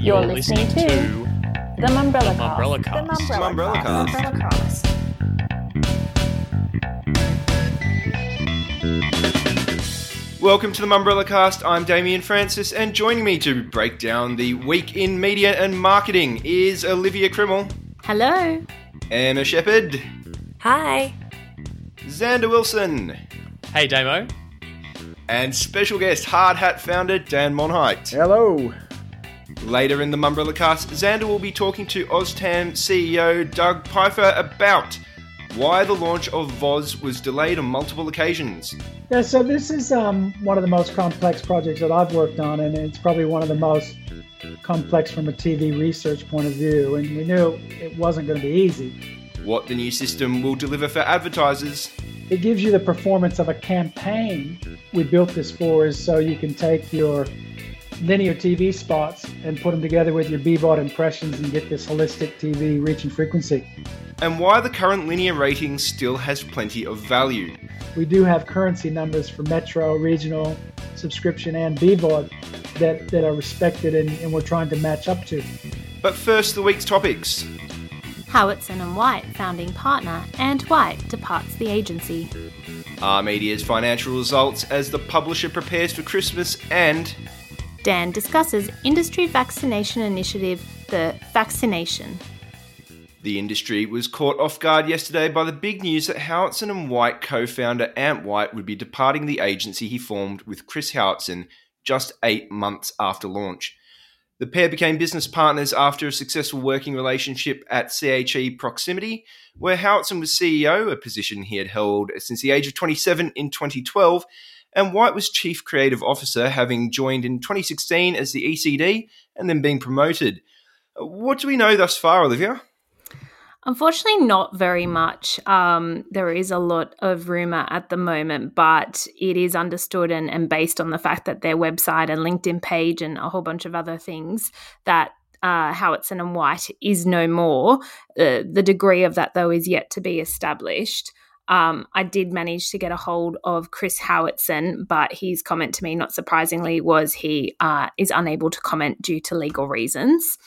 You're listening to The Mumbrella The Mumbrella Cast. Cast. Mumbrella Cast. Mumbrella Cast. Welcome to the Mumbrella Cast. I'm Damien Francis, and joining me to break down the week in media and marketing is Olivia Krimmel, Hello. Emma Shepherd, Hi. Xander Wilson, Hey, Damo. and special guest Hard Hat founder Dan Monheit. Hello. Later in the Mumbrella Cast, Xander will be talking to Oztam CEO Doug Pfeiffer about why the launch of Voz was delayed on multiple occasions. Yeah, so this is um, one of the most complex projects that I've worked on, and it's probably one of the most complex from a TV research point of view. And we knew it wasn't going to be easy. What the new system will deliver for advertisers, It gives you the performance of a campaign. We built this for is so you can take your linear TV spots and put them together with your BVOD impressions and get this holistic TV reach and frequency. and why the current linear rating still has plenty of value. We do have currency numbers for Metro, regional, subscription, and BVOD that, that are respected and, and we're trying to match up to. But first, the week's topics. Howatson and White founding partner and White departs the agency. Our media's financial results as the publisher prepares for Christmas, and Dan discusses industry vaccination initiative, the vaccination. the industry was caught off guard yesterday by the big news that Howatson and White co-founder Ant White would be departing the agency he formed with Chris Howatson just eight months after launch. The pair became business partners after a successful working relationship at CHE Proximity, where Howatson was CEO, a position he had held since the age of 27 in 2012, and White was Chief Creative Officer, having joined in 2016 as the ECD and then being promoted. What do we know thus far, Olivia? Unfortunately, not very much. Um, there is a lot of rumor at the moment, but it is understood and, and based on the fact that their website and LinkedIn page and a whole bunch of other things that uh, Howitson and White is no more. Uh, the degree of that, though, is yet to be established. Um, I did manage to get a hold of Chris Howatson, but his comment to me, not surprisingly, was he uh, is unable to comment due to legal reasons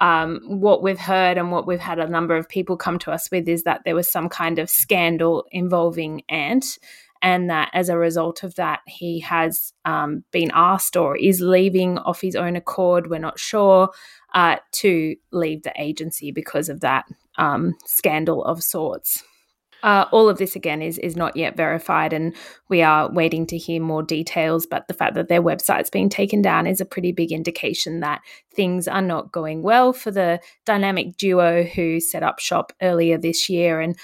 um, what we've heard and what we've had a number of people come to us with is that there was some kind of scandal involving Ant, and that as a result of that, he has um, been asked or is leaving off his own accord. We're not sure uh, to leave the agency because of that um, scandal of sorts. Uh, all of this again is is not yet verified, and we are waiting to hear more details. But the fact that their website's being taken down is a pretty big indication that things are not going well for the dynamic duo who set up shop earlier this year. And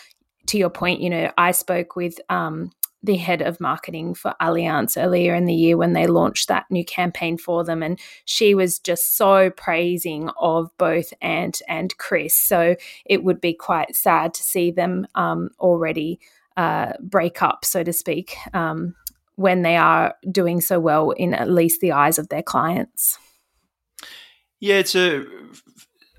to your point, you know, I spoke with um, the head of marketing for Allianz earlier in the year when they launched that new campaign for them. And she was just so praising of both Ant and Chris. So it would be quite sad to see them um, already uh, break up, so to speak, um, when they are doing so well in at least the eyes of their clients. Yeah, it's a,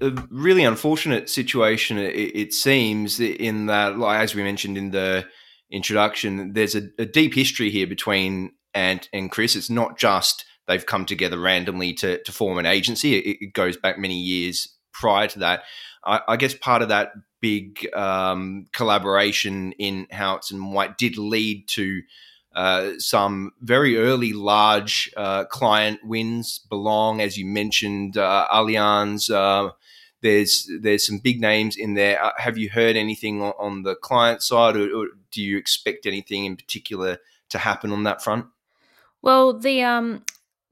a really unfortunate situation. It, it seems in that, like as we mentioned in the introduction, there's a, a deep history here between Ant and Chris. It's not just they've come together randomly to, to form an agency. It, it goes back many years prior to that. I, I guess part of that big um, collaboration in Howitz and White did lead to uh, some very early large uh, client wins. Belong, as you mentioned, uh, Allianz. There's there's some big names in there. Uh, have you heard anything on, on the client side, or, or do you expect anything in particular to happen on that front? Well, the um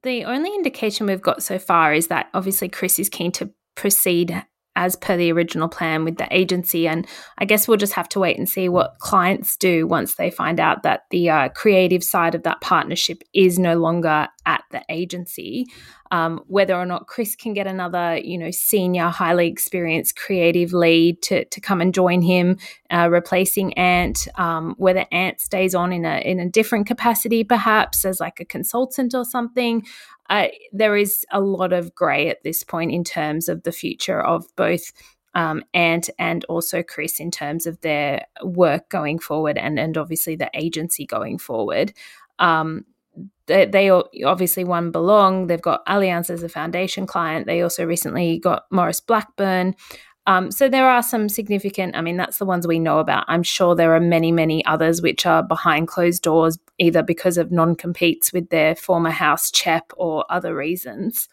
the only indication we've got so far is that obviously Chris is keen to proceed as per the original plan with the agency. And I guess we'll just have to wait and see what clients do once they find out that the uh, creative side of that partnership is no longer at the agency. Um, whether or not Chris can get another, you know, senior, highly experienced creative lead to, to come and join him, uh, replacing Ant. Um, whether Ant stays on in a in a different capacity, perhaps as like a consultant or something. Uh, there is a lot of grey at this point in terms of the future of both um, Ant and also Chris in terms of their work going forward and, and obviously the agency going forward. Um, they, they obviously won Belong. They've got Allianz as a foundation client. They also recently got Maurice Blackburn. Um, so there are some significant, I mean, that's the ones we know about. I'm sure there are many, many others which are behind closed doors, either because of non competes with their former house CHEP or other reasons.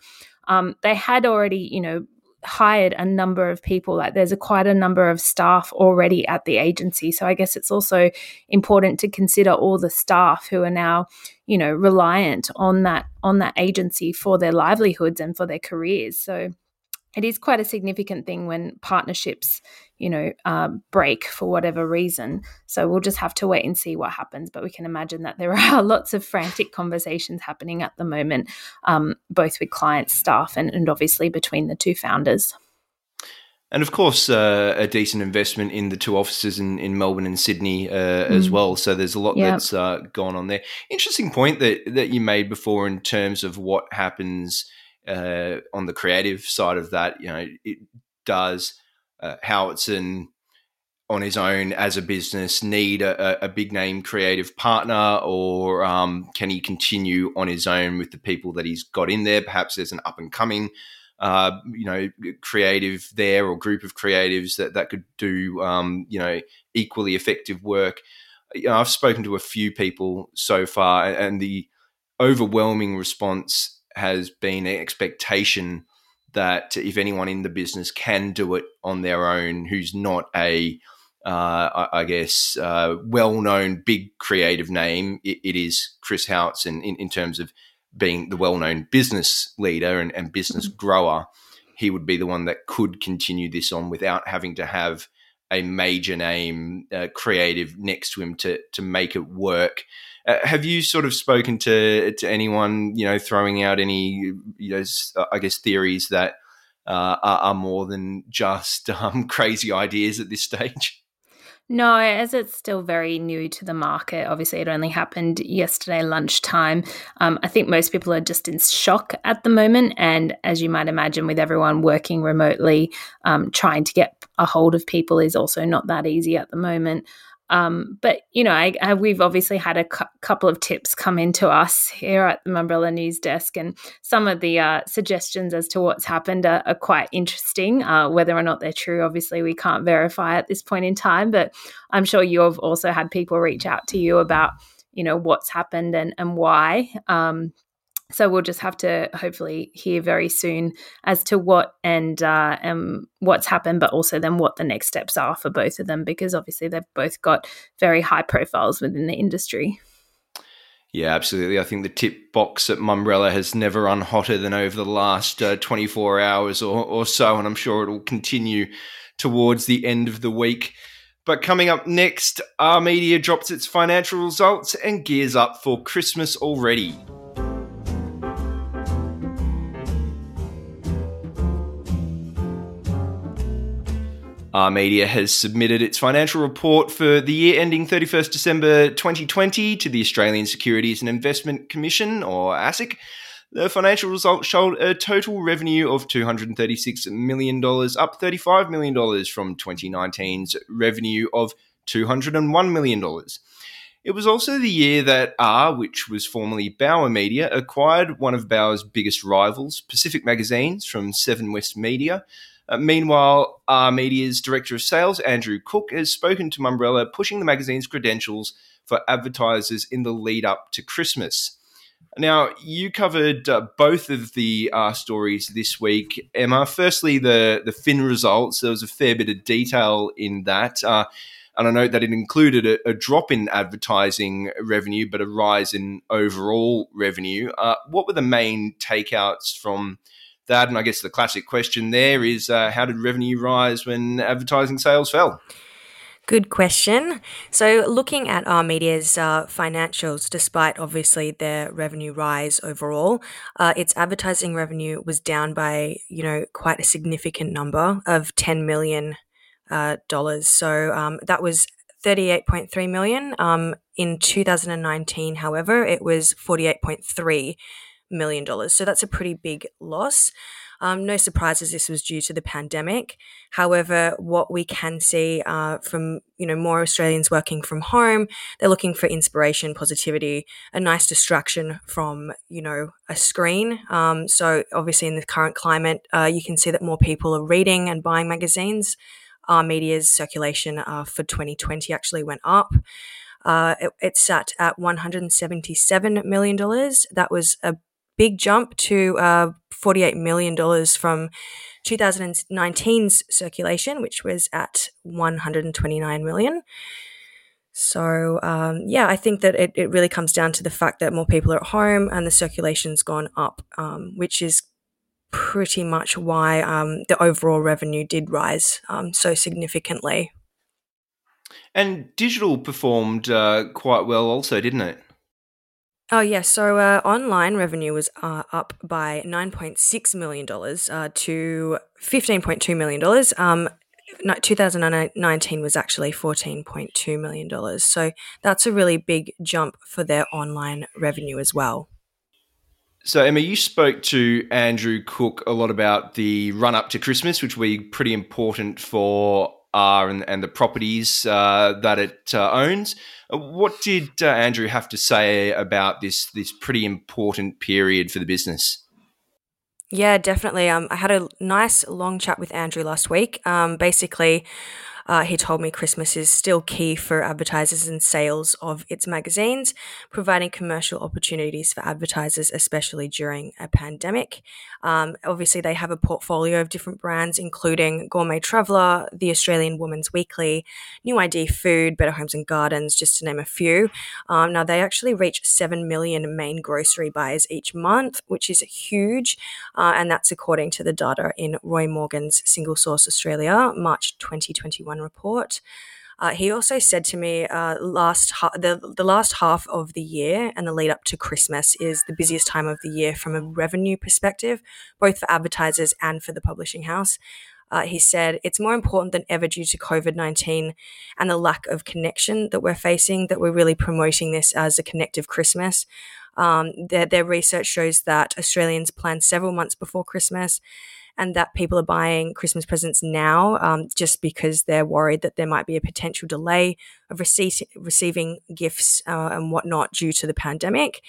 Um, they had already, you know, hired a number of people like there's a quite a number of staff already at the agency. So i guess it's also important to consider all the staff who are now you know reliant on that on that agency for their livelihoods and for their careers. So it is quite a significant thing when partnerships, you know, uh, break for whatever reason. So we'll just have to wait and see what happens. But we can imagine that there are lots of frantic conversations happening at the moment, um, both with clients, staff, and, and obviously between the two founders. And of course, uh, a decent investment in the two offices in, in Melbourne and Sydney uh, mm. as well. So there's a lot yep. that's uh, gone on there. Interesting point that that you made before in terms of what happens uh, on the creative side of that, you know, it does uh, Howatson on his own as a business need a, a big name creative partner, or um, can he continue on his own with the people that he's got in there? Perhaps there's an up and coming, uh, you know, creative there or group of creatives that that could do, um, you know, equally effective work. You know, I've spoken to a few people so far, and the overwhelming response has been an expectation that if anyone in the business can do it on their own, who's not a uh, I, guess, uh, well known big creative name. it, it is Chris Howatson in, in terms of being the well known business leader and, and business mm-hmm. grower. He would be the one that could continue this on without having to have a major name uh, creative next to him to, to make it work. Uh, have you sort of spoken to to anyone, you know, throwing out any, you know, uh, I guess theories that uh, are, are, more than just um, crazy ideas at this stage? No, as it's still very new to the market. Obviously, it only happened yesterday lunchtime. Um, I think most people are just in shock at the moment. And as you might imagine, with everyone working remotely, um, trying to get a hold of people is also not that easy at the moment. Um, but you know, I, I, we've obviously had a cu- couple of tips come into us here at the Mumbrella News Desk, and some of the uh, suggestions as to what's happened are, are quite interesting. Uh, whether or not they're true, obviously, we can't verify at this point in time. But I'm sure you've also had people reach out to you about you know what's happened and and why. Um, so we'll just have to hopefully hear very soon as to what and uh, um, what's happened, but also then what the next steps are for both of them, because obviously they've both got very high profiles within the industry. Yeah, absolutely. I think the tip box at Mumbrella has never run hotter than over the last uh, 24 hours or, or so, and I'm sure it will continue towards the end of the week. But coming up next, Are Media drops its financial results and gears up for Christmas already. Are Media has submitted its financial report for the year ending 31st December 2020 to the Australian Securities and Investment Commission, or ASIC. The financial results showed a total revenue of $236 million, up $35 million from 2019's revenue of $201 million. It was also the year that Are, which was formerly Bauer Media, acquired one of Bauer's biggest rivals, Pacific Magazines, from Seven West Media. Uh, meanwhile, Are Media's director of sales, Andrew Cook, has spoken to Mumbrella, pushing the magazine's credentials for advertisers in the lead up to Christmas. Now, you covered uh, both of the uh, stories this week, Emma. Firstly, the, the Fin results. There was a fair bit of detail in that. Uh, and I note that it included a, a, drop in advertising revenue, but a rise in overall revenue. Uh, what were the main takeouts from that. And I guess the classic question there is uh, how did revenue rise when advertising sales fell? Good question. So, looking at Are Media's uh, financials, despite obviously their revenue rise overall, uh, its advertising revenue was down by you know quite a significant number of ten million uh, dollars. So um, that was thirty eight point three million. Um, in two thousand and nineteen, however, it was forty eight point three million dollars. So that's a pretty big loss. Um, no surprises, this was due to the pandemic. However, what we can see uh, from you know more Australians working from home, they're looking for inspiration, positivity, a nice distraction from you know a screen. Um, so obviously, in the current climate, uh, you can see that more people are reading and buying magazines. Are Media's circulation uh, for 2020 actually went up. Uh, it, it, sat at $177 million. That was a big jump to uh, $48 million from 2019's circulation, which was at 129 million. So, um, yeah, I think that it, it really comes down to the fact that more people are at home and the circulation's gone up, um, which is pretty much why um, the overall revenue did rise um, so significantly. And digital performed uh, quite well, also, didn't it? Oh, yeah. So uh, online revenue was uh, up by $9.6 million uh, to $15.2 million. Um, 2019 was actually $14.2 million. So that's a really big jump for their online revenue as well. So, Emma, you spoke to Andrew Cook a lot about the run up to Christmas, which will be pretty important for Are and, and the properties uh, that it uh, owns. What did uh, Andrew have to say about this this pretty important period for the business? Yeah, definitely. Um, I had a nice long chat with Andrew last week. Um, basically, uh, he told me Christmas is still key for advertisers and sales of its magazines, providing commercial opportunities for advertisers, especially during a pandemic. Um, obviously, they have a portfolio of different brands, including Gourmet Traveller, the Australian Woman's Weekly, New Idea Food, Better Homes and Gardens, just to name a few. Um, now, they actually reach 7 million main grocery buyers each month, which is huge, uh, and that's according to the data in Roy Morgan's Single Source Australia, March 2021 report. Uh, he also said to me, uh, last ha- the the last half of the year and the lead up to Christmas is the busiest time of the year from a revenue perspective, both for advertisers and for the publishing house. Uh, he said it's more important than ever due to COVID 19 and the lack of connection that we're facing that we're really promoting this as a connective Christmas. Um, their, their research shows that Australians plan several months before Christmas and that people are buying Christmas presents now um, just because they're worried that there might be a potential delay of receipt, receiving gifts uh, and whatnot due to the pandemic.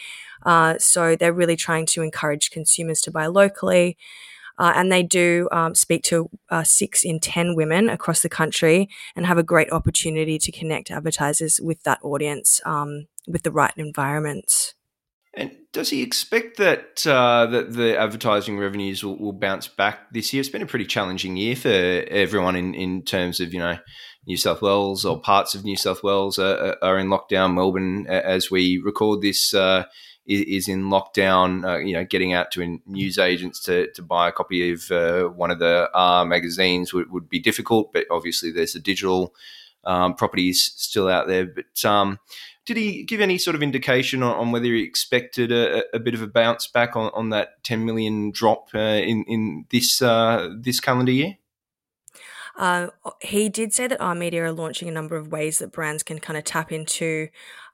Uh, so they're really trying to encourage consumers to buy locally. Uh, and they do um, speak to uh, six in 10 women across the country and have a great opportunity to connect advertisers with that audience um, with the right environment. And does he expect that uh, that the advertising revenues will, will, bounce back this year? It's been a pretty challenging year for everyone in, in terms of you know New South Wales or parts of New South Wales are, are in lockdown. Melbourne, as we record this, uh, is, in lockdown. Uh, you know, getting out to news agents to, to buy a copy of uh, one of the Are magazines would, would be difficult. But obviously, there's the digital um, properties still out there. But um, did he give any sort of indication on, on whether he expected a, a, bit of a bounce back on, on that 10 million drop uh, in in this uh, this calendar year? Uh, he did say that Are Media are launching a number of ways that brands can kind of tap into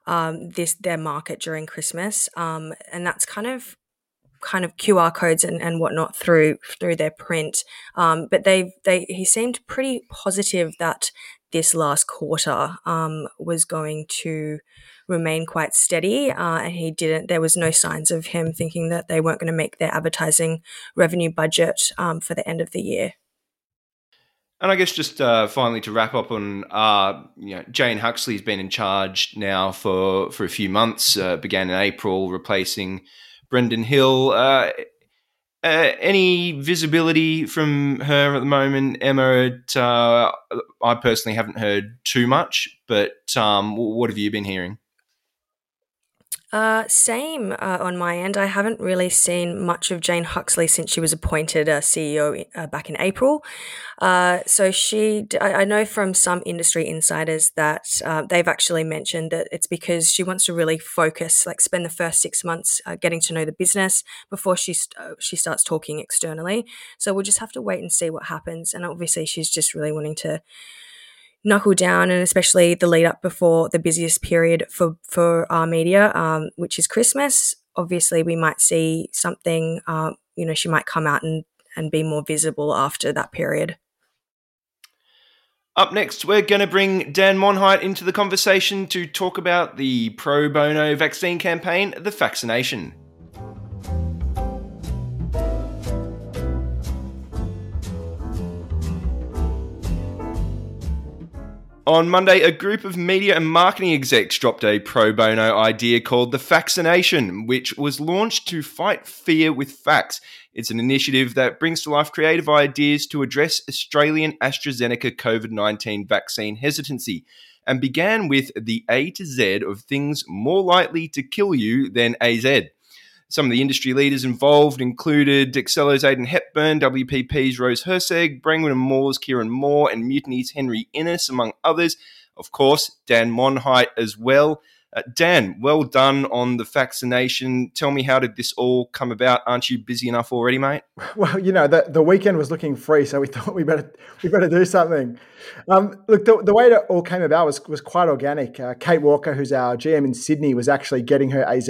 um, this their market during Christmas, um, and that's kind of kind of QR codes and, and whatnot through through their print. Um, but they they he seemed pretty positive that this last quarter um, was going to remain quite steady. Uh, and he didn't, there was no signs of him thinking that they weren't going to make their advertising revenue budget um, for the end of the year. And I guess just uh, finally to wrap up on, uh, you know, Jane Huxley's been in charge now for, for a few months, uh, began in April, replacing Brendan Hill. Uh, any visibility from her at the moment, Emma? uh, I personally haven't heard too much, but um, what have you been hearing? Uh, same uh, on my end. I haven't really seen much of Jane Huxley since she was appointed a CEO uh, back in April. Uh, so she, I know from some industry insiders that uh, they've actually mentioned that it's because she wants to really focus, like spend the first six months uh, getting to know the business before she st- she starts talking externally. So we'll just have to wait and see what happens. And obviously, she's just really wanting to knuckle down and especially the lead up before the busiest period for for Are Media um, which is christmas obviously we might see something uh, you know she might come out and and be more visible after that period. Up next, we're going to bring Dan Monheit into the conversation to talk about the pro bono vaccine campaign, The Vaccination. On Monday, a group of media and marketing execs dropped a pro bono idea called the Vaccination, which was launched to fight fear with facts. It's an initiative that brings to life creative ideas to address Australian AstraZeneca COVID 19 vaccine hesitancy and began with the A to Z of things more likely to kill you than AZ. Some of the industry leaders involved included Accelo's Aidan Hepburn, WPP's Rose Herceg, Brangwyn and Moore's Kieran Moore, and Mutiny's Henry Innes, among others. Of course, Dan Monheit as well. Uh, Dan, well done on the vaccination. Tell me, how did this all come about? Aren't you busy enough already, mate? Well, you know, the, the weekend was looking free, so we thought we better we better do something. Um, look, the, the way it all came about was was quite organic. Uh, Kate Walker, who's our GM in Sydney, was actually getting her AZ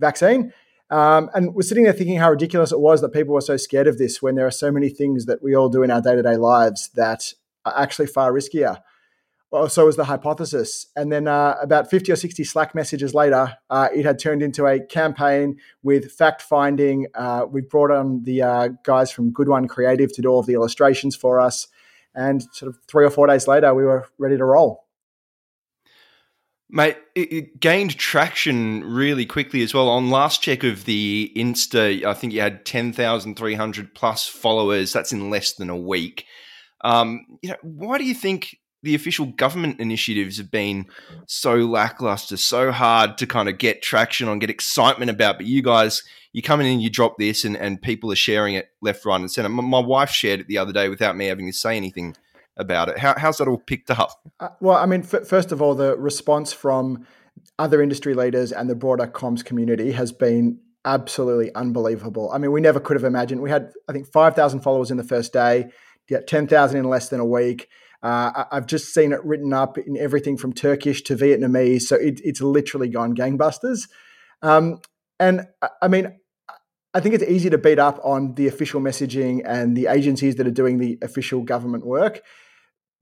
vaccine. Um, and we're sitting there thinking how ridiculous it was that people were so scared of this when there are so many things that we all do in our day to day lives that are actually far riskier. Well, so was the hypothesis. And then uh, about 50 or 60 Slack messages later, uh, it had turned into a campaign with fact finding. Uh, we brought on the uh, guys from Good One Creative to do all of the illustrations for us. And sort of three or four days later, we were ready to roll. Mate, it, it, gained traction really quickly as well. On last check of the Insta, I think you had 10,300 plus followers. That's in less than a week. Um, you know, why do you think the official government initiatives have been so lackluster, so hard to kind of get traction on, get excitement about? But you guys, you come in and you drop this, and, and people are sharing it left, right, and center. My, my wife shared it the other day without me having to say anything about it. How, how's that all picked up? Uh, well, I mean, f- first of all, the response from other industry leaders and the broader comms community has been absolutely unbelievable. I mean, we never could have imagined. We had, I think, 5,000 followers in the first day, get 10,000 in less than a week. Uh, I've just seen it written up in everything from Turkish to Vietnamese. So it, it's literally gone gangbusters. Um, and I mean, I think it's easy to beat up on the official messaging and the agencies that are doing the official government work.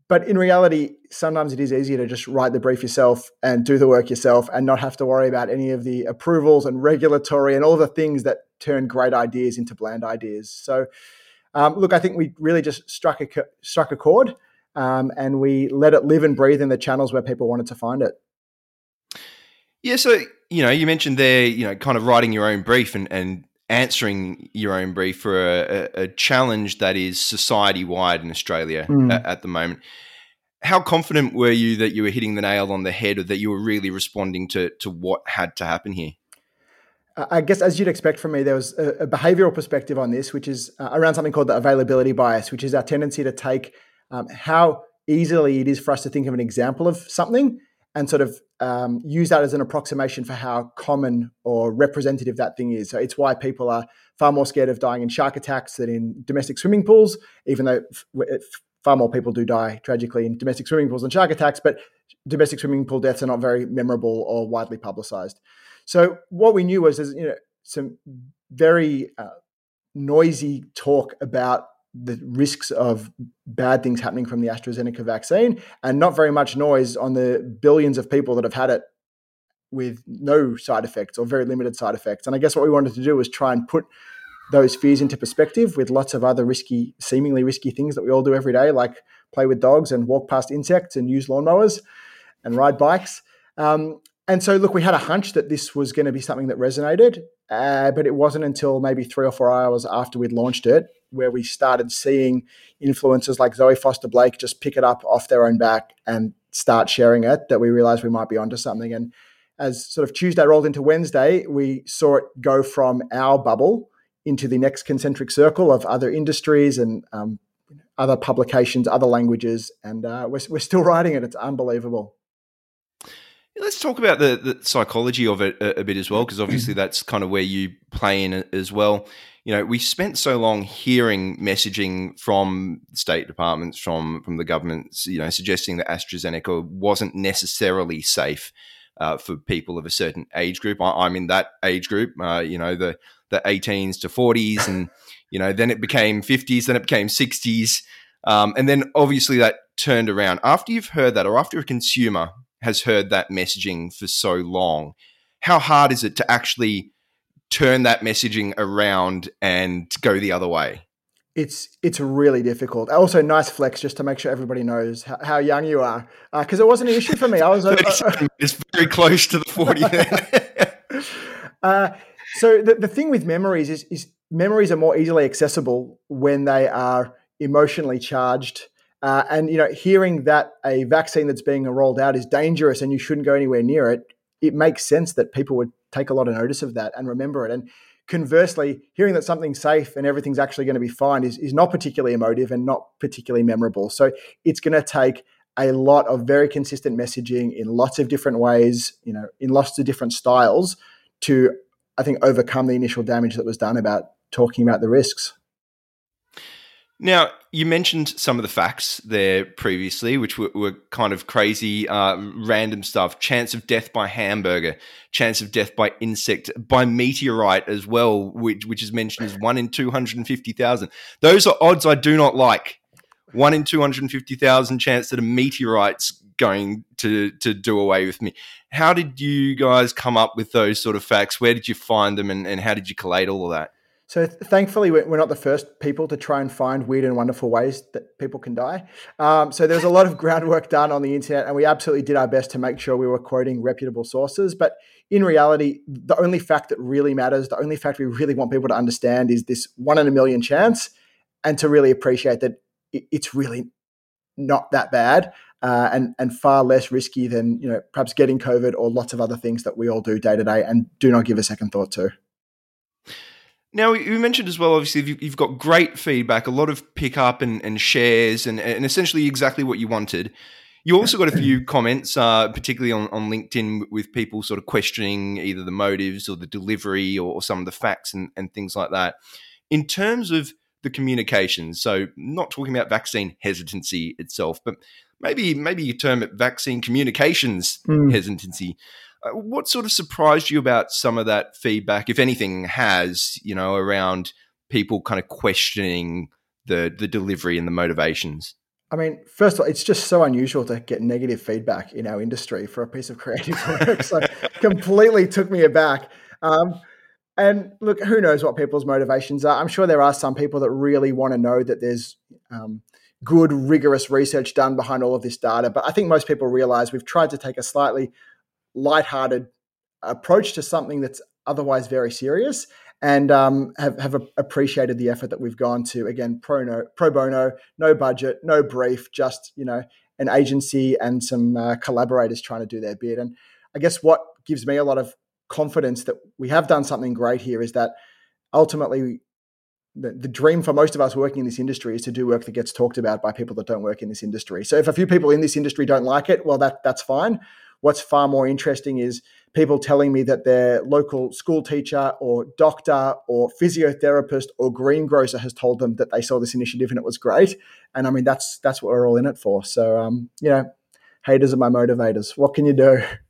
But in reality, sometimes it is easier to just write the brief yourself and do the work yourself and not have to worry about any of the approvals and regulatory and all the things that turn great ideas into bland ideas. So, um, look, I think we really just struck a, struck a chord um, and we let it live and breathe in the channels where people wanted to find it. Yeah, so you know, you mentioned there, you know, kind of writing your own brief and, and answering your own brief for a, a challenge that is society wide in Australia mm. at, at, the moment. How confident were you that you were hitting the nail on the head or that you were really responding to, to what had to happen here? I guess, as you'd expect from me, there was a, a behavioral perspective on this, which is uh, around something called the availability bias, which is our tendency to take um, how easily it is for us to think of an example of something and sort of um, use that as an approximation for how common or representative that thing is. So it's why people are far more scared of dying in shark attacks than in domestic swimming pools, even though far more people do die tragically in domestic swimming pools than shark attacks, but domestic swimming pool deaths are not very memorable or widely publicized. So what we knew was there's you know some very uh, noisy talk about the risks of bad things happening from the AstraZeneca vaccine, and not very much noise on the billions of people that have had it with no side effects or very limited side effects. And I guess what we wanted to do was try and put those fears into perspective with lots of other risky, seemingly risky things that we all do every day, like play with dogs and walk past insects and use lawnmowers and ride bikes. Um, and so, look, we had a hunch that this was going to be something that resonated, uh, but it wasn't until maybe three or four hours after we'd launched it where we started seeing influencers like Zoe Foster Blake just pick it up off their own back and start sharing it that we realized we might be onto something. And as sort of Tuesday rolled into Wednesday, we saw it go from our bubble into the next concentric circle of other industries and um, other publications, other languages, and uh, we're, we're still writing it. It's unbelievable. Let's talk about the, the psychology of it a, a bit as well, because obviously that's kind of where you play in as well you know, we spent so long hearing messaging from state departments, from from the governments, you know, suggesting that AstraZeneca wasn't necessarily safe uh, for people of a certain age group. I, am in that age group, uh, you know, the the 18s to 40s, and You know, then it became 50s, then it became 60s. Um, and then obviously that turned around. After you've heard that, or after a consumer has heard that messaging for so long, how hard is it to actually turn that messaging around and go the other way? It's it's really difficult. Also, nice flex just to make sure everybody knows how, how young you are, because uh, it wasn't an issue for me. I was uh, it's very close to the forty. uh, so the, the thing with memories is, is memories are more easily accessible when they are emotionally charged. Uh, and you know, hearing that a vaccine that's being rolled out is dangerous and you shouldn't go anywhere near it, it makes sense that people would take a lot of notice of that and remember it. And conversely, hearing that something's safe and everything's actually going to be fine is, is not particularly emotive and not particularly memorable. So it's going to take a lot of very consistent messaging in lots of different ways, you know, in lots of different styles to, I think, overcome the initial damage that was done about talking about the risks. Now, you mentioned some of the facts there previously, which were, were kind of crazy, uh, random stuff. Chance of death by hamburger, chance of death by insect, by meteorite as well, which, which is mentioned as one in 250,000. Those are odds I do not like. One in 250,000 chance that a meteorite's going to, to do away with me. How did you guys come up with those sort of facts? Where did you find them and, and how did you collate all of that? So th- thankfully, we're not the first people to try and find weird and wonderful ways that people can die. Um, so there's a lot of groundwork done on the internet, and we absolutely did our best to make sure we were quoting reputable sources. But in reality, the only fact that really matters, the only fact we really want people to understand, is this one in a million chance, and to really appreciate that it's really not that bad. Uh, and and far less risky than you know perhaps getting COVID or lots of other things that we all do day to day and do not give a second thought to. Now, you mentioned as well, obviously, you've got great feedback, a lot of pickup and, and shares, and, and essentially exactly what you wanted. You also got a few comments, uh, particularly on, on LinkedIn, with people sort of questioning either the motives or the delivery or, or some of the facts and, and things like that. In terms of the communications, so not talking about vaccine hesitancy itself, but maybe maybe you term it vaccine communications mm. hesitancy. Uh, what sort of surprised you about some of that feedback, if anything, has you know around people kind of questioning the the delivery and the motivations? I mean, first of all, it's just so unusual to get negative feedback in our industry for a piece of creative work. so completely took me aback. Um, and look, who knows what people's motivations are? I'm sure there are some people that really want to know that there's um, good, rigorous research done behind all of this data. But I think most people realize we've tried to take a slightly lighthearted approach to something that's otherwise very serious and um, have, have appreciated the effort that we've gone to. Again pro, no, pro bono no budget no brief just you know an agency and some uh, collaborators trying to do their bit. And i guess what gives me a lot of confidence that we have done something great here is that ultimately the, the dream for most of us working in this industry is to do work that gets talked about by people that don't work in this industry. So if a few people in this industry don't like it well that that's fine What's far more interesting is people telling me that their local school teacher or doctor or physiotherapist or greengrocer has told them that they saw this initiative and it was great. And I mean, that's that's what we're all in it for. So, um, you know, haters are my motivators. What can you do?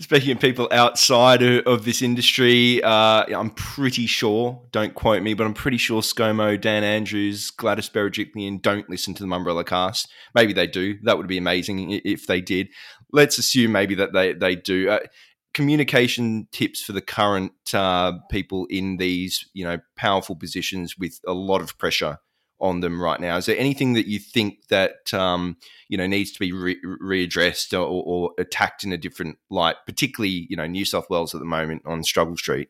speaking of people outside of, this industry, uh, I'm pretty sure, don't quote me, but I'm pretty sure ScoMo, Dan Andrews, Gladys Berejiklian don't listen to the Mumbrella cast. Maybe they do. That would be amazing if they did. Let's assume maybe that they, they do. Uh, communication tips for the current uh, people in these, you know, powerful positions with a lot of pressure on them right now. Is there anything that you think that um, you know needs to be re- readdressed or, or, attacked in a different light, particularly you know New South Wales at the moment on Struggle Street?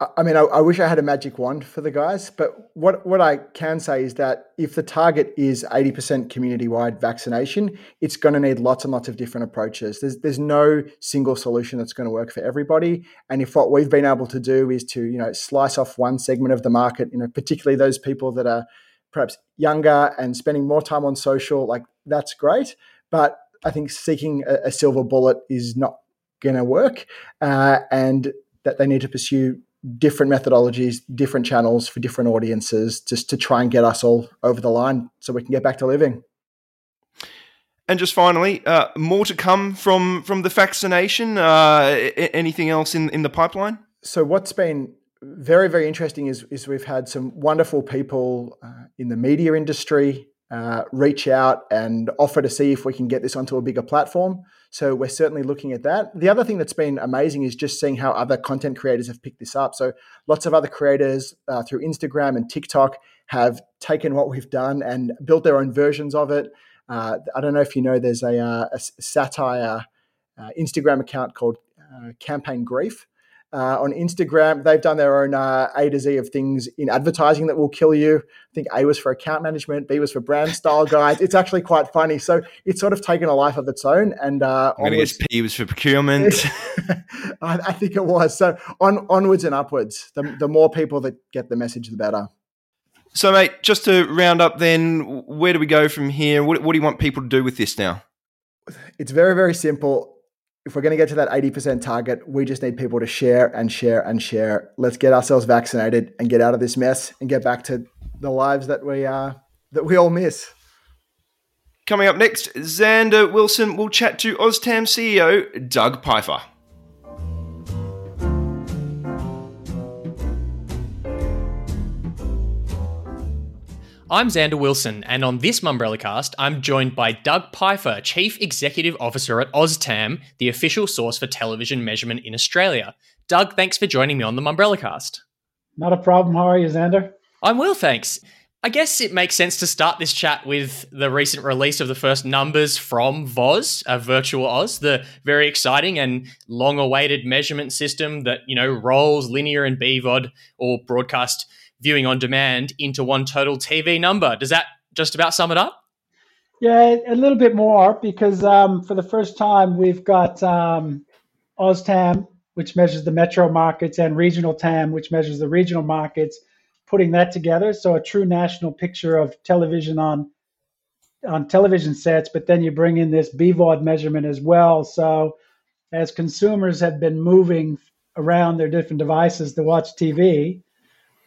I mean, I, I, wish I had a magic wand for the guys, but what what I can say is that if the target is eighty percent community wide vaccination, it's going to need lots and lots of different approaches. There's there's no single solution that's going to work for everybody. And if what we've been able to do is to you know slice off one segment of the market, you know, particularly those people that are perhaps younger and spending more time on social, like that's great. But I think seeking a, a silver bullet is not going to work, uh, and that they need to pursue different methodologies, different channels for different audiences, just to try and get us all over the line so we can get back to living. And just finally, uh, more to come from from the vaccination. Uh, anything else in in the pipeline? So what's been very very interesting is is we've had some wonderful people uh, in the media industry uh, reach out and offer to see if we can get this onto a bigger platform. So we're certainly looking at that. The other thing that's been amazing is just seeing how other content creators have picked this up. So lots of other creators uh, through Instagram and TikTok have taken what we've done and built their own versions of it. Uh, I don't know if you know, there's a, uh, a satire uh, Instagram account called uh, Campaign Grief uh, on Instagram. They've done their own uh, A to Z of things in advertising that will kill you. I think A was for account management, B was for brand style guides. It's actually quite funny. So it's sort of taken a life of its own. And uh, guess P was for procurement. I, I, think it was. So on onwards and upwards. The, the more people that get the message, the better. So, mate, just to round up, then, where do we go from here? What, what do you want people to do with this now? It's very, very simple if we're going to get to that 80% target, we just need people to share and share and share. Let's get ourselves vaccinated and get out of this mess and get back to the lives that we uh, that we all miss. Coming up next, Xander Wilson will chat to OzTam CEO Doug Pfeiffer. I'm Xander Wilson, and on this Mumbrella cast, I'm joined by Doug Pfeiffer, Chief Executive Officer at OzTam, the official source for television measurement in Australia. Doug, thanks for joining me on the Mumbrella cast. Not a problem. How are you, Xander? I'm well, thanks. I guess it makes sense to start this chat with the recent release of the first numbers from VOZ, a virtual Oz, the very exciting and long-awaited measurement system that you know rolls linear and BVOD or broadcast viewing on demand into one total TV number. Does that just about sum it up? Yeah, a little bit more because um, for the first time we've got um, OzTam, which measures the metro markets, and Regional TAM, which measures the regional markets, putting that together. So a true national picture of television on on television sets, but then you bring in this BVOD measurement as well. So as consumers have been moving around their different devices to watch TV,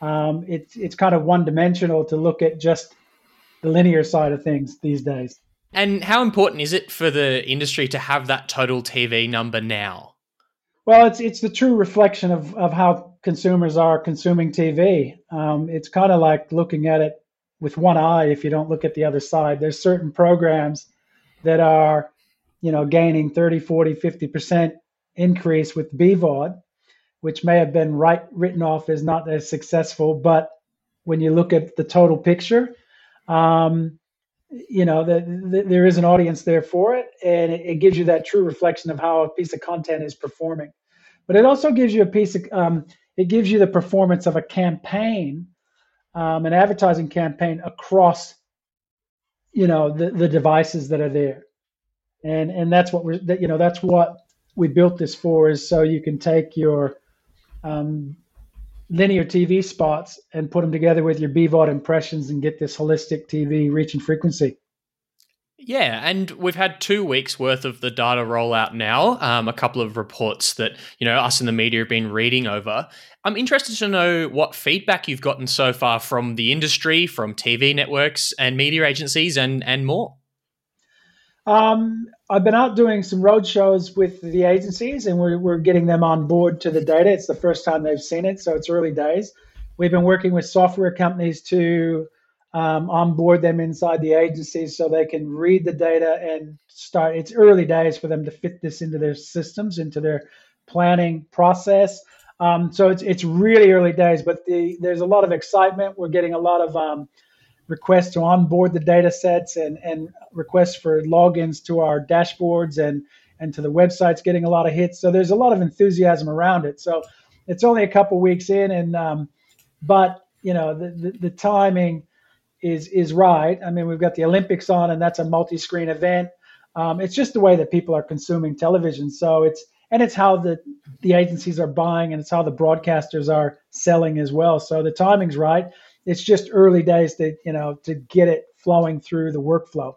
um, it's it's kind of one dimensional to look at just the linear side of things these days. And how important is it for the industry to have that total TV number now? Well, it's it's the true reflection of of how consumers are consuming TV. Um, it's kind of like looking at it with one eye if you don't look at the other side. There's certain programs that are, you know, gaining 30, 40, 50% increase with BVOD which may have been right written off as not as successful, but when you look at the total picture, um, you know the, the, there is an audience there for it, and it, it, gives you that true reflection of how a piece of content is performing. But it also gives you a piece of um, it gives you the performance of a campaign, um, an advertising campaign across, you know, the, the devices that are there, and and that's what we're that, you know that's what we built this for is so you can take your um, linear TV spots and put them together with your BVOD impressions and get this holistic TV reach and frequency. Yeah, and we've had two weeks worth of the data rollout now. Um, a couple of reports that you know us in the media have been reading over. I'm interested to know what feedback you've gotten so far from the industry, from TV networks and media agencies, and and more. Um, I've been out doing some road shows with the agencies, and we're, we're getting them on board to the data. It's the first time they've seen it, so it's early days. We've been working with software companies to um, onboard them inside the agencies so they can read the data and start. It's early days for them to fit this into their systems, into their planning process. Um, so it's it's really early days, but the, there's a lot of excitement. We're getting a lot of um, requests to onboard the data sets and, and requests for logins to our dashboards and, and to the websites getting a lot of hits. So there's a lot of enthusiasm around it. So it's only a couple weeks in, and um, but you know the, the, the timing is is right. I mean, we've got the Olympics on, and that's a multi-screen event. Um, it's just the way that people are consuming television. So it's and it's how the the agencies are buying, and it's how the broadcasters are selling as well. So the timing's right it's just early days to you know to get it flowing through the workflow.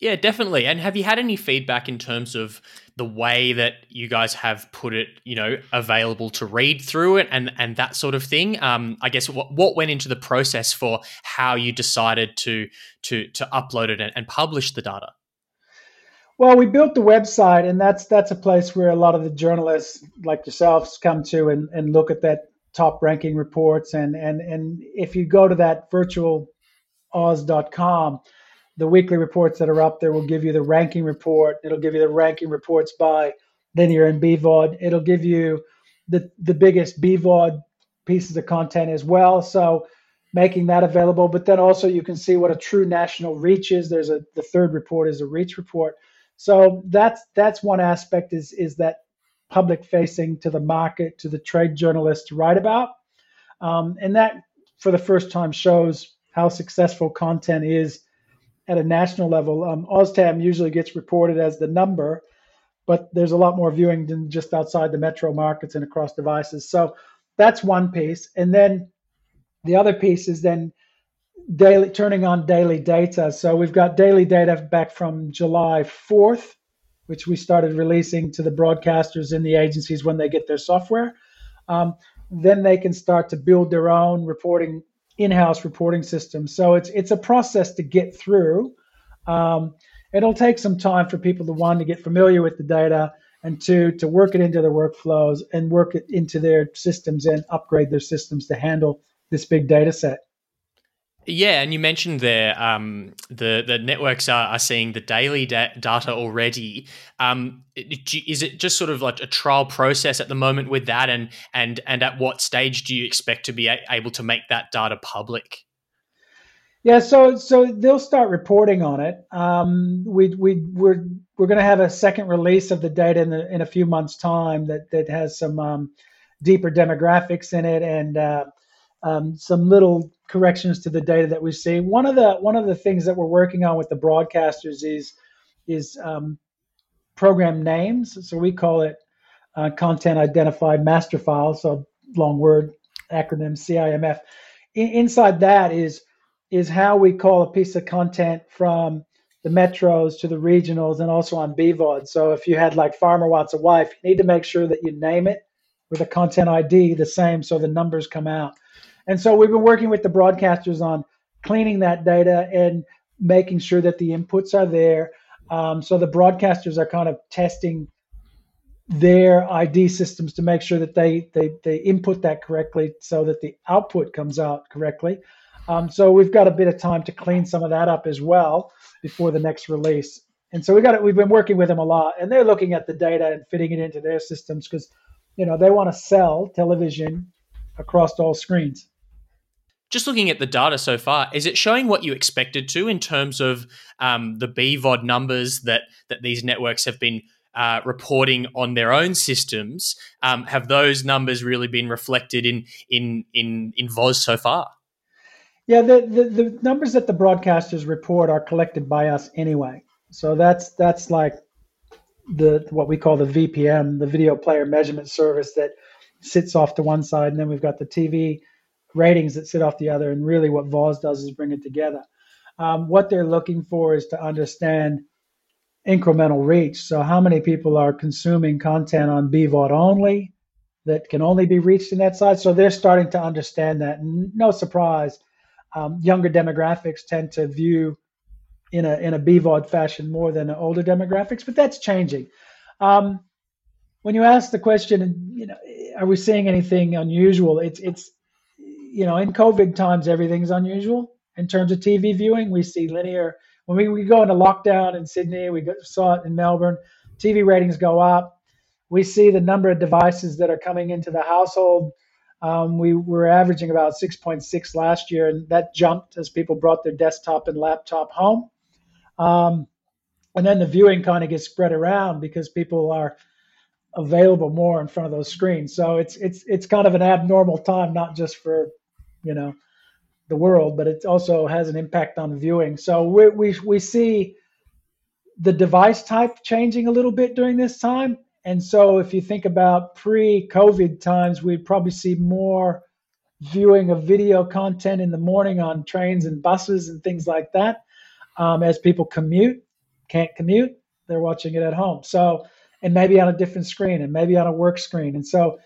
Yeah, definitely. And have you had any feedback in terms of the way that you guys have put it, you know, available to read through it and and that sort of thing? Um, I guess what what went into the process for how you decided to to to upload it and, and publish the data? Well, we built the website, and that's that's a place where a lot of the journalists like yourselves come to and, and look at that top ranking reports. And and and if you go to that virtualoz.com, the weekly reports that are up there will give you the ranking report. It'll give you the ranking reports by linear and BVOD. It'll give you the the biggest BVOD pieces of content as well. So making that available, but then also you can see what a true national reach is. There's a the third report is a reach report. So that's that's one aspect is is that public facing to the market to the trade journalists to write about, um, and that for the first time shows how successful content is at a national level. Um, OzTam usually gets reported as the number, but there's a lot more viewing than just outside the metro markets and across devices. So that's one piece, and then the other piece is then daily turning on daily data. So we've got daily data back from July 4th, which we started releasing to the broadcasters in the agencies when they get their software. Um, then they can start to build their own reporting in-house reporting system. So it's it's a process to get through. Um, it'll take some time for people to one to get familiar with the data and two to work it into their workflows and work it into their systems and upgrade their systems to handle this big data set. Yeah, and you mentioned there um, the the networks are, are seeing the daily da- data already. Um, is it just sort of like a trial process at the moment with that, and and and at what stage do you expect to be a- able to make that data public? Yeah, so so they'll start reporting on it. Um, we we we're we're going to have a second release of the data in the, in a few months' time that that has some um, deeper demographics in it and uh, um, some little corrections to the data that we see. One of the one of the things that we're working on with the broadcasters is is um, program names. So we call it uh, content identified master file. So long word acronym CIMF. Inside that is is how we call a piece of content from the metros to the regionals and also on BVOD. So if you had like Farmer Wants a Wife, you need to make sure that you name it with a content ID the same so the numbers come out. And so we've been working with the broadcasters on cleaning that data and making sure that the inputs are there. Um, so the broadcasters are kind of testing their ID systems to make sure that they they they input that correctly so that the output comes out correctly. Um, so we've got a bit of time to clean some of that up as well before the next release. And so we got it. We've been working with them a lot, and they're looking at the data and fitting it into their systems because you know they want to sell television across all screens just looking at the data so far, is it showing what you expected to in terms of um, the BVOD numbers that that these networks have been uh, reporting on their own systems? Um, have those numbers really been reflected in in in in VOZ so far? Yeah, the, the, the numbers that the broadcasters report are collected by us anyway. So that's that's like the what we call the VPM, the video player measurement service that sits off to one side, and then we've got the TV ratings that sit off the other. And really, what VOZ does is bring it together. Um, what they're looking for is to understand incremental reach. So, how many people are consuming content on BVOD only that can only be reached in that side? So, they're starting to understand that. No surprise, um, younger demographics tend to view in a in a BVOD fashion more than older demographics, but that's changing. Um, when you ask the question, you know, are we seeing anything unusual? It's it's you know, in COVID times, everything's unusual in terms of TV viewing. We see linear. When we, we go into lockdown in Sydney, we saw it in Melbourne, TV ratings go up. We see the number of devices that are coming into the household. Um, we were averaging about 6.6 last year, and that jumped as people brought their desktop and laptop home. Um, and then the viewing kind of gets spread around because people are available more in front of those screens. So it's it's it's kind of an abnormal time, not just for you know the world, but it also has an impact on viewing. So we we we see the device type changing a little bit during this time. And so if you think about pre-COVID times, we'd probably see more viewing of video content in the morning on trains and buses and things like that. Um, as people commute, can't commute, they're watching it at home. So and maybe on a different screen and maybe on a work screen. And so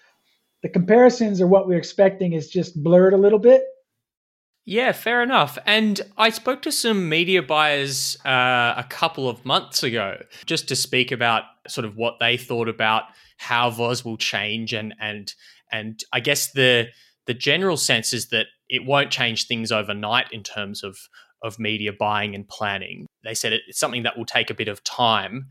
the comparisons or what we're expecting is just blurred a little bit. Yeah, fair enough. And I spoke to some media buyers uh, a couple of months ago just to speak about sort of what they thought about how VOZ will change and and and I guess the the general sense is that it won't change things overnight in terms of of media buying and planning. They said it's something that will take a bit of time.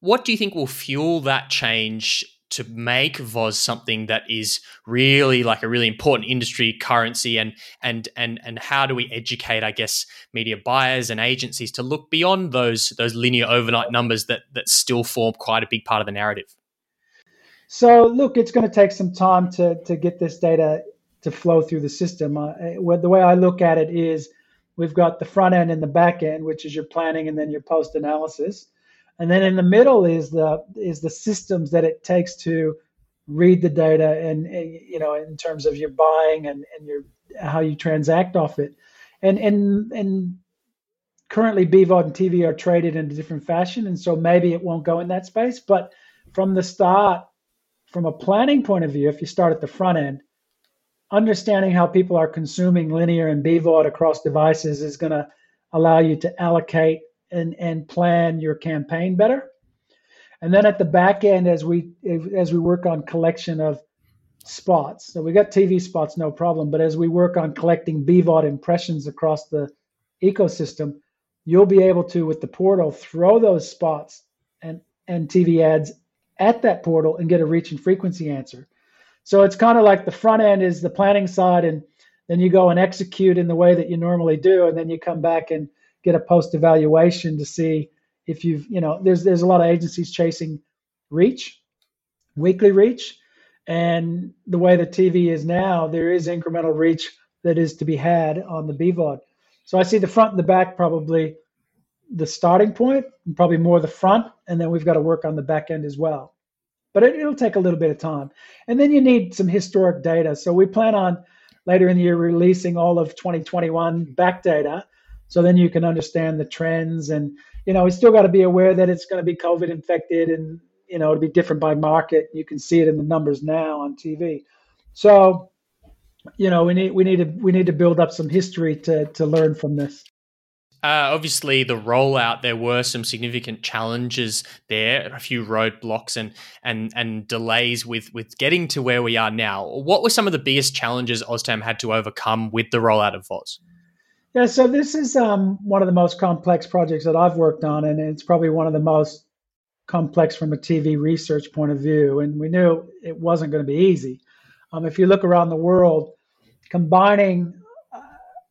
What do you think will fuel that change to make Voz something that is really like a really important industry currency? And and and and how do we educate I guess media buyers and agencies to look beyond those those linear overnight numbers that that still form quite a big part of the narrative? So look it's going to take some time to to get this data to flow through the system. Uh, the way I look at it is we've got the front end and the back end which is your planning and then your post analysis and then in the middle is the is the systems that it takes to read the data and, you know in terms of your buying and, and your how you transact off it. And and and currently BVOD and TV are traded in a different fashion and so maybe it won't go in that space. But from the start from a planning point of view if you start at the front end understanding how people are consuming linear and BVOD across devices is going to allow you to allocate and and plan your campaign better. And then at the back end, as we as we work on collection of spots, so we got TV spots, no problem. But as we work on collecting BVOD impressions across the ecosystem, you'll be able to with the portal throw those spots and and TV ads at that portal and get a reach and frequency answer. So it's kind of like the front end is the planning side, and then you go and execute in the way that you normally do, and then you come back and get a post evaluation to see if you've you know there's there's a lot of agencies chasing reach weekly reach. And the way the tv is now there is incremental reach that is to be had on the bvod so i see the front and the back probably the starting point and probably more the front and then we've got to work on the back end as well. But it, will take a little bit of time. And then you need some historic data. So we plan on later in the year releasing all of 2021 back data so then you can understand the trends and you know we still got to be aware that it's going to be covid infected and you know it'll be different by market you can see it in the numbers now on tv so you know we need we need to we need to build up some history to to learn from this uh, obviously, the rollout there were some significant challenges there, a few roadblocks and and and delays with with getting to where we are now. What were some of the biggest challenges OzTam had to overcome with the rollout of Voz? Yeah, so this is um, one of the most complex projects that I've worked on, and it's probably one of the most complex from a TV research point of view. And we knew it wasn't going to be easy. Um, if you look around the world, combining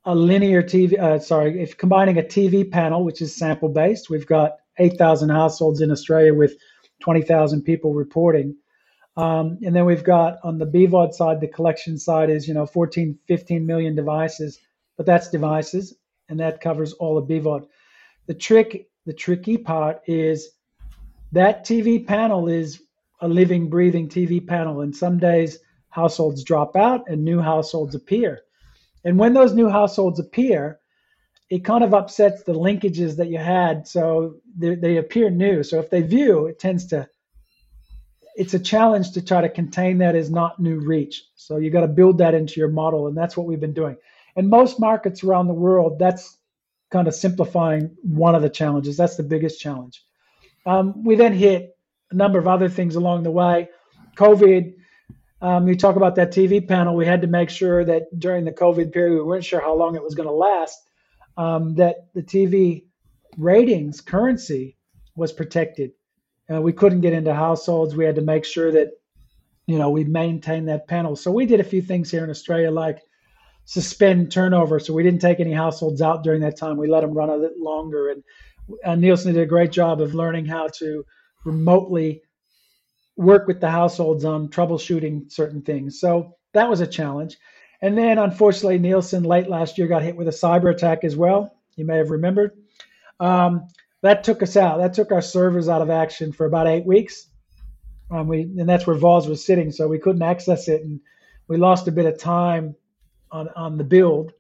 a linear TV, uh, sorry, if combining a TV panel, which is sample based, we've got 8,000 households in Australia with 20,000 people reporting. Um, and then we've got on the BVOD side, the collection side is, you know, 14, 15 million devices but that's devices, and that covers all of BVOD. The trick, the tricky part is that TV panel is a living, breathing TV panel, and some days households drop out and new households appear. And when those new households appear, it kind of upsets the linkages that you had. So they, they, appear new. So if they view, it tends to, it's a challenge to try to contain that as not new reach. So you got to build that into your model. And that's what we've been doing. In most markets around the world, that's kind of simplifying one of the challenges. That's the biggest challenge. Um, we then hit a number of other things along the way. COVID, um, you talk about that TV panel. We had to make sure that during the COVID period, we weren't sure how long it was going to last, um, that the TV ratings currency was protected. Uh, we couldn't get into households. We had to make sure that, you know, we maintained that panel. So we did a few things here in Australia, like suspend turnover. So we didn't take any households out during that time. We let them run a little longer. And uh, Nielsen did a great job of learning how to remotely work with the households on troubleshooting certain things. So that was a challenge. And then, unfortunately, Nielsen late last year got hit with a cyber attack as well. You may have remembered. Um, that took us out. That took our servers out of action for about eight weeks. Um, we and that's where VOZ was sitting, so we couldn't access it, and we lost a bit of time on on the build.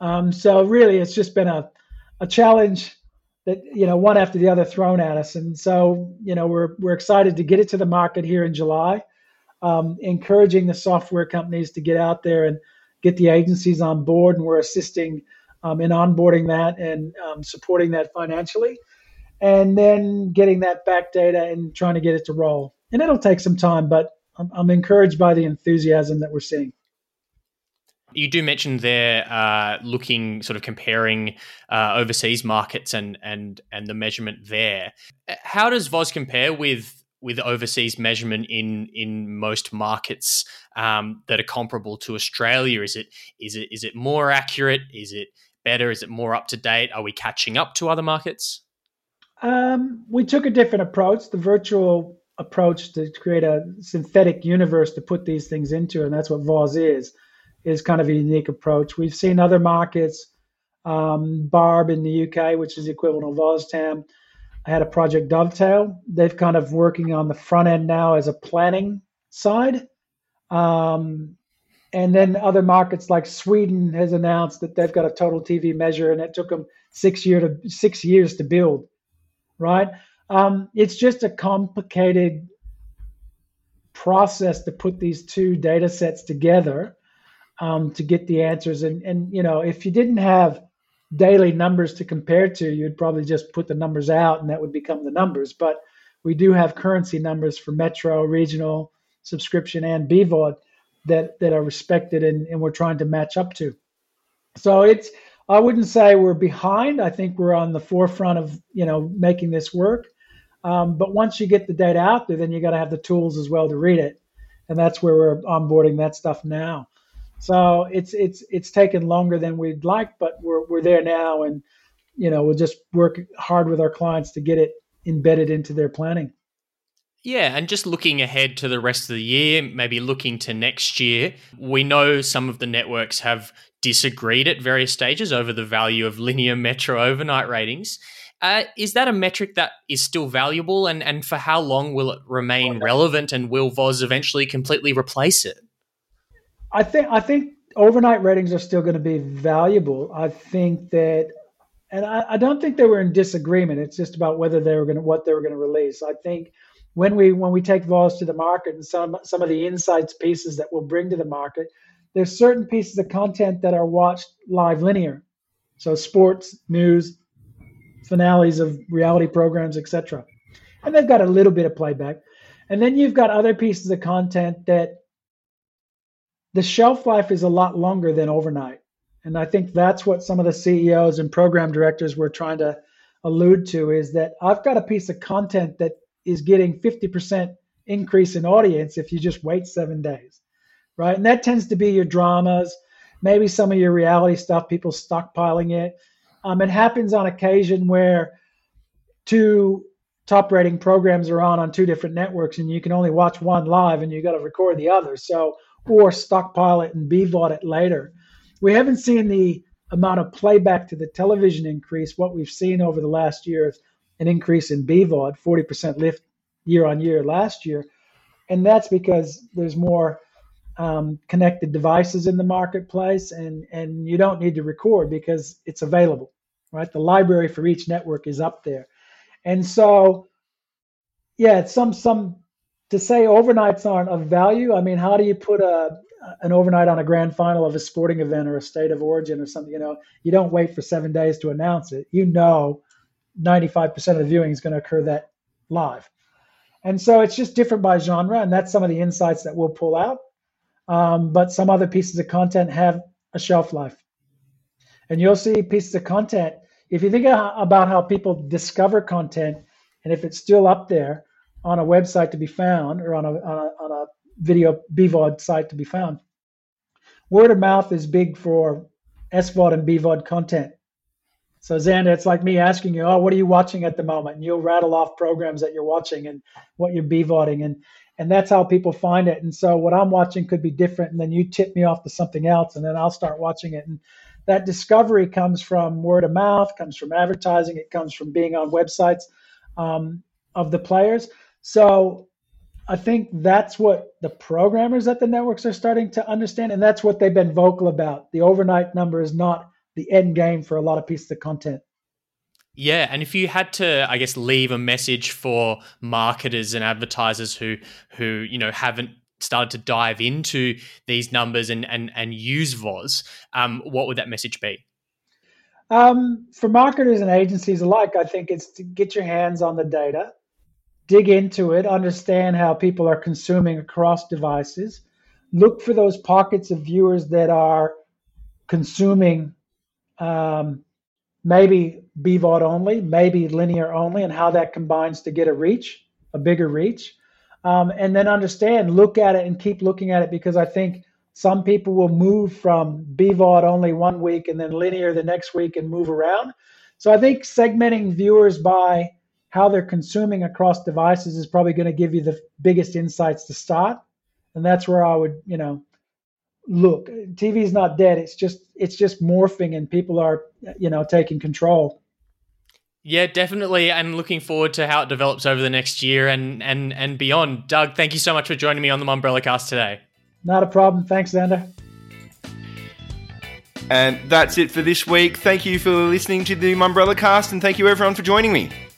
Um, so really, it's just been a a challenge that you know one after the other thrown at us, and so you know we're we're excited to get it to the market here in July, um, encouraging the software companies to get out there and get the agencies on board, and we're assisting um, in onboarding that and um, supporting that financially, and then getting that back data and trying to get it to roll. And it'll take some time, but I'm, I'm encouraged by the enthusiasm that we're seeing. You do mention there uh, looking sort of comparing uh, overseas markets and and and the measurement there. How does Voz compare with with overseas measurement in in most markets um, that are comparable to Australia? Is it is it is it more accurate? Is it better? Is it more up to date? Are we catching up to other markets? Um, we took a different approach, the virtual approach to create a synthetic universe to put these things into, and that's what Voz is is kind of a unique approach. We've seen other markets, um, Barb in the UK, which is the equivalent of OzTam. I had a project Dovetail. They've kind of working on the front end now as a planning side. Um, and then other markets like Sweden has announced that they've got a total TV measure, and it took them six year to six years to build. Right? Um, it's just a complicated process to put these two data sets together um, to get the answers. And and you know, if you didn't have daily numbers to compare to, you'd probably just put the numbers out, and that would become the numbers. But we do have currency numbers for metro, regional, subscription, and BVOD that that are respected, and, and we're trying to match up to. So it's I wouldn't say we're behind. I think we're on the forefront of you know making this work. Um, but once you get the data out there, then you got to have the tools as well to read it, and that's where we're onboarding that stuff now. So it's it's it's taken longer than we'd like, but we're we're there now, and you know we'll just work hard with our clients to get it embedded into their planning. Yeah, and just looking ahead to the rest of the year, maybe looking to next year, we know some of the networks have disagreed at various stages over the value of linear metro overnight ratings. Uh, is that a metric that is still valuable, and, and for how long will it remain relevant, and will Voz eventually completely replace it? I think I think overnight ratings are still going to be valuable. I think that, and I, I don't think they were in disagreement. It's just about whether they were going to what they were going to release. I think when we when we take Voz to the market and some some of the insights pieces that we'll bring to the market, there's certain pieces of content that are watched live linear, so sports, news, finales of reality programs, etc. And they've got a little bit of playback. And then you've got other pieces of content that the shelf life is a lot longer than overnight. And I think that's what some of the CEOs and program directors were trying to allude to is that I've got a piece of content that is getting 50% increase in audience if you just wait seven days, right? And that tends to be your dramas, maybe some of your reality stuff, people stockpiling it. Um, it happens on occasion where two top rating programs are on on two different networks and you can only watch one live and you got to record the other. So or stockpile it and BVOD it later. We haven't seen the amount of playback to the television increase. What we've seen over the last year is an increase in BVOD, 40% lift year on year last year. And that's because there's more um, connected devices in the marketplace and, and you don't need to record because it's available, right? The library for each network is up there. And so, yeah, some, some to say overnights aren't of value. I mean, how do you put a an overnight on a grand final of a sporting event or a state of origin or something? You know, you don't wait for seven days to announce it. You know, 95% of the viewing is going to occur that live. And so it's just different by genre, and that's some of the insights that we'll pull out. Um, but some other pieces of content have a shelf life. And you'll see pieces of content. If you think about how people discover content, and if it's still up there, on a website to be found or on a, on a, on a video BVOD site to be found. Word of mouth is big for SVOD and BVOD content. So Xander, it's like me asking you, oh, what are you watching at the moment? And you'll rattle off programs that you're watching and what you're BVODing. And and that's how people find it. And so what I'm watching could be different. And then you tip me off to something else and then I'll start watching it. And that discovery comes from word of mouth, comes from advertising, it comes from being on websites um, of the players. So I think that's what the programmers at the networks are starting to understand, and that's what they've been vocal about. The overnight number is not the end game for a lot of pieces of content. Yeah, and if you had to, I guess, leave a message for marketers and advertisers who who you know haven't started to dive into these numbers and and and use VOZ, um, what would that message be? Um, for marketers and agencies alike, I think it's to get your hands on the data dig into it, understand how people are consuming across devices, look for those pockets of viewers that are consuming um, maybe BVOD only, maybe linear only, and how that combines to get a reach, a bigger reach. Um, and then understand, look at it and keep looking at it because I think some people will move from BVOD only one week and then linear the next week and move around. So I think segmenting viewers by how they're consuming across devices is probably going to give you the biggest insights to start. And that's where I would, you know, look. TV is not dead. It's just it's just morphing and people are, you know, taking control. Yeah, definitely. I'm looking forward to how it develops over the next year and and and beyond. Doug, thank you so much for joining me on the Mumbrella Cast today. Not a problem. Thanks, Xander. And that's it for this week. Thank you for listening to the Mumbrella Cast, and thank you everyone for joining me.